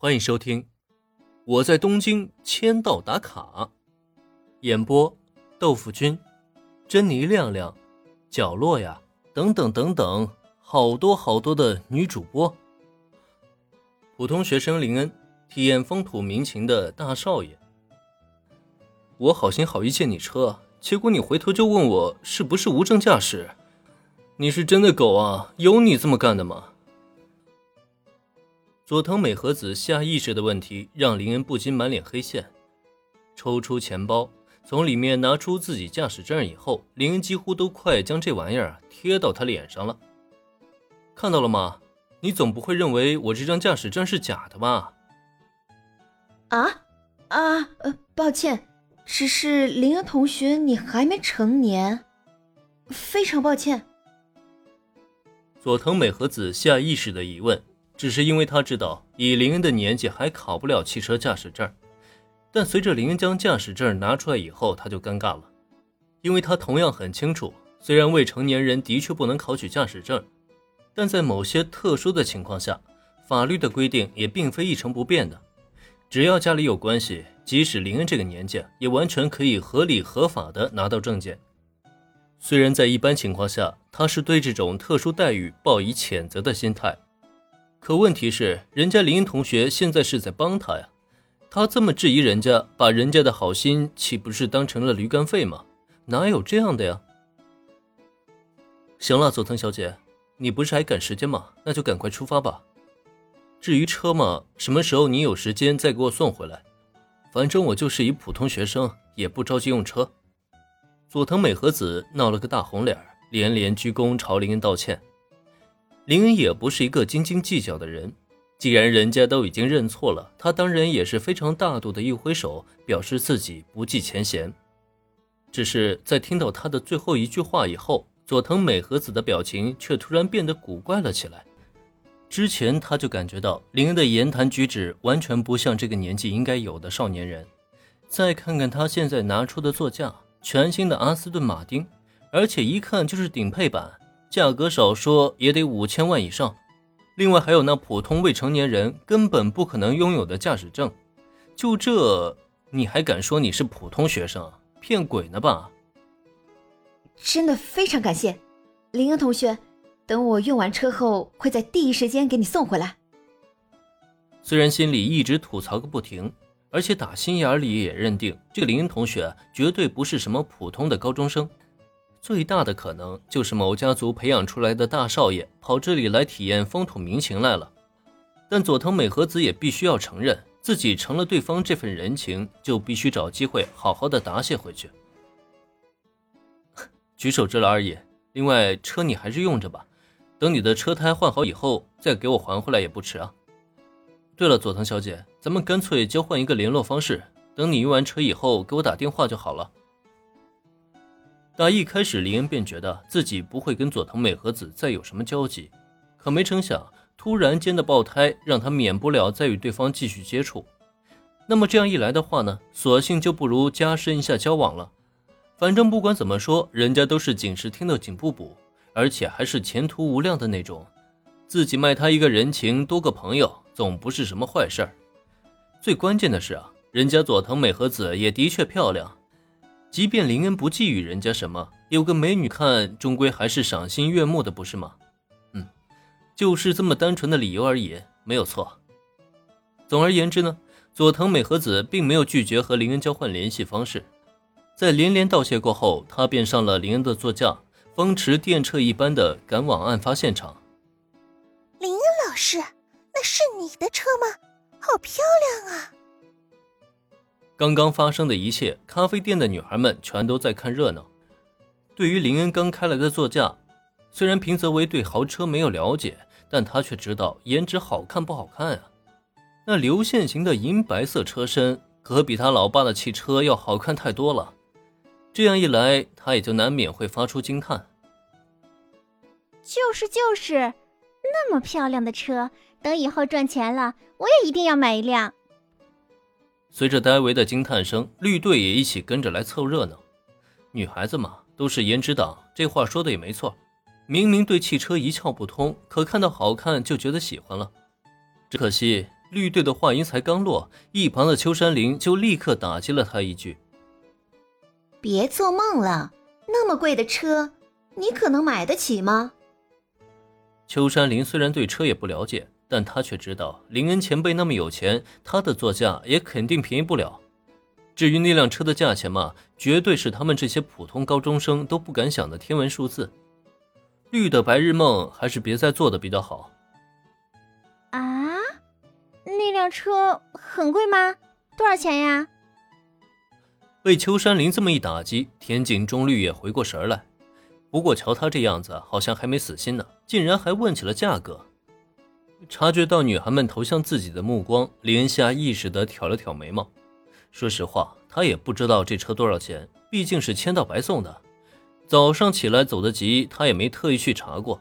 欢迎收听《我在东京签到打卡》，演播：豆腐君、珍妮亮亮、角落呀，等等等等，好多好多的女主播。普通学生林恩，体验风土民情的大少爷。我好心好意借你车，结果你回头就问我是不是无证驾驶。你是真的狗啊？有你这么干的吗？佐藤美和子下意识的问题让林恩不禁满脸黑线，抽出钱包，从里面拿出自己驾驶证以后，林恩几乎都快将这玩意儿贴到他脸上了。看到了吗？你总不会认为我这张驾驶证是假的吧？啊啊呃，抱歉，只是林恩同学你还没成年，非常抱歉。佐藤美和子下意识的疑问。只是因为他知道以林恩的年纪还考不了汽车驾驶证，但随着林恩将驾驶证拿出来以后，他就尴尬了，因为他同样很清楚，虽然未成年人的确不能考取驾驶证，但在某些特殊的情况下，法律的规定也并非一成不变的，只要家里有关系，即使林恩这个年纪，也完全可以合理合法的拿到证件。虽然在一般情况下，他是对这种特殊待遇抱以谴责的心态。可问题是，人家林同学现在是在帮他呀，他这么质疑人家，把人家的好心岂不是当成了驴肝肺吗？哪有这样的呀？行了，佐藤小姐，你不是还赶时间吗？那就赶快出发吧。至于车嘛，什么时候你有时间再给我送回来。反正我就是一普通学生，也不着急用车。佐藤美和子闹了个大红脸，连连鞠躬朝林恩道歉。林恩也不是一个斤斤计较的人，既然人家都已经认错了，他当然也是非常大度的一挥手，表示自己不计前嫌。只是在听到他的最后一句话以后，佐藤美和子的表情却突然变得古怪了起来。之前他就感觉到林恩的言谈举止完全不像这个年纪应该有的少年人。再看看他现在拿出的座驾，全新的阿斯顿马丁，而且一看就是顶配版。价格少说也得五千万以上，另外还有那普通未成年人根本不可能拥有的驾驶证，就这你还敢说你是普通学生？骗鬼呢吧！真的非常感谢，林恩同学，等我用完车后会在第一时间给你送回来。虽然心里一直吐槽个不停，而且打心眼里也认定这个林恩同学绝对不是什么普通的高中生。最大的可能就是某家族培养出来的大少爷跑这里来体验风土民情来了，但佐藤美和子也必须要承认，自己成了对方这份人情，就必须找机会好好的答谢回去。举手之劳而已，另外车你还是用着吧，等你的车胎换好以后再给我还回来也不迟啊。对了，佐藤小姐，咱们干脆交换一个联络方式，等你用完车以后给我打电话就好了。打一开始，林恩便觉得自己不会跟佐藤美和子再有什么交集，可没成想，突然间的爆胎让他免不了再与对方继续接触。那么这样一来的话呢，索性就不如加深一下交往了。反正不管怎么说，人家都是锦时听的锦布补，而且还是前途无量的那种，自己卖他一个人情，多个朋友，总不是什么坏事儿。最关键的是啊，人家佐藤美和子也的确漂亮。即便林恩不觊觎人家什么，有个美女看，终归还是赏心悦目的，不是吗？嗯，就是这么单纯的理由而已，没有错。总而言之呢，佐藤美和子并没有拒绝和林恩交换联系方式，在连连道谢过后，他便上了林恩的座驾，风驰电掣一般的赶往案发现场。林恩老师，那是你的车吗？好漂亮啊！刚刚发生的一切，咖啡店的女孩们全都在看热闹。对于林恩刚开来的座驾，虽然平泽唯对豪车没有了解，但他却知道颜值好看不好看啊。那流线型的银白色车身，可比他老爸的汽车要好看太多了。这样一来，他也就难免会发出惊叹：“就是就是，那么漂亮的车，等以后赚钱了，我也一定要买一辆。”随着戴维的惊叹声，绿队也一起跟着来凑热闹。女孩子嘛，都是颜值党，这话说的也没错。明明对汽车一窍不通，可看到好看就觉得喜欢了。只可惜绿队的话音才刚落，一旁的秋山林就立刻打击了他一句：“别做梦了，那么贵的车，你可能买得起吗？”秋山林虽然对车也不了解，但他却知道林恩前辈那么有钱，他的座驾也肯定便宜不了。至于那辆车的价钱嘛，绝对是他们这些普通高中生都不敢想的天文数字。绿的白日梦还是别再做的比较好。啊，那辆车很贵吗？多少钱呀？被秋山林这么一打击，田井中绿也回过神来。不过瞧他这样子，好像还没死心呢，竟然还问起了价格。察觉到女孩们投向自己的目光，林恩下意识的挑了挑眉毛。说实话，他也不知道这车多少钱，毕竟是签到白送的。早上起来走得急，他也没特意去查过。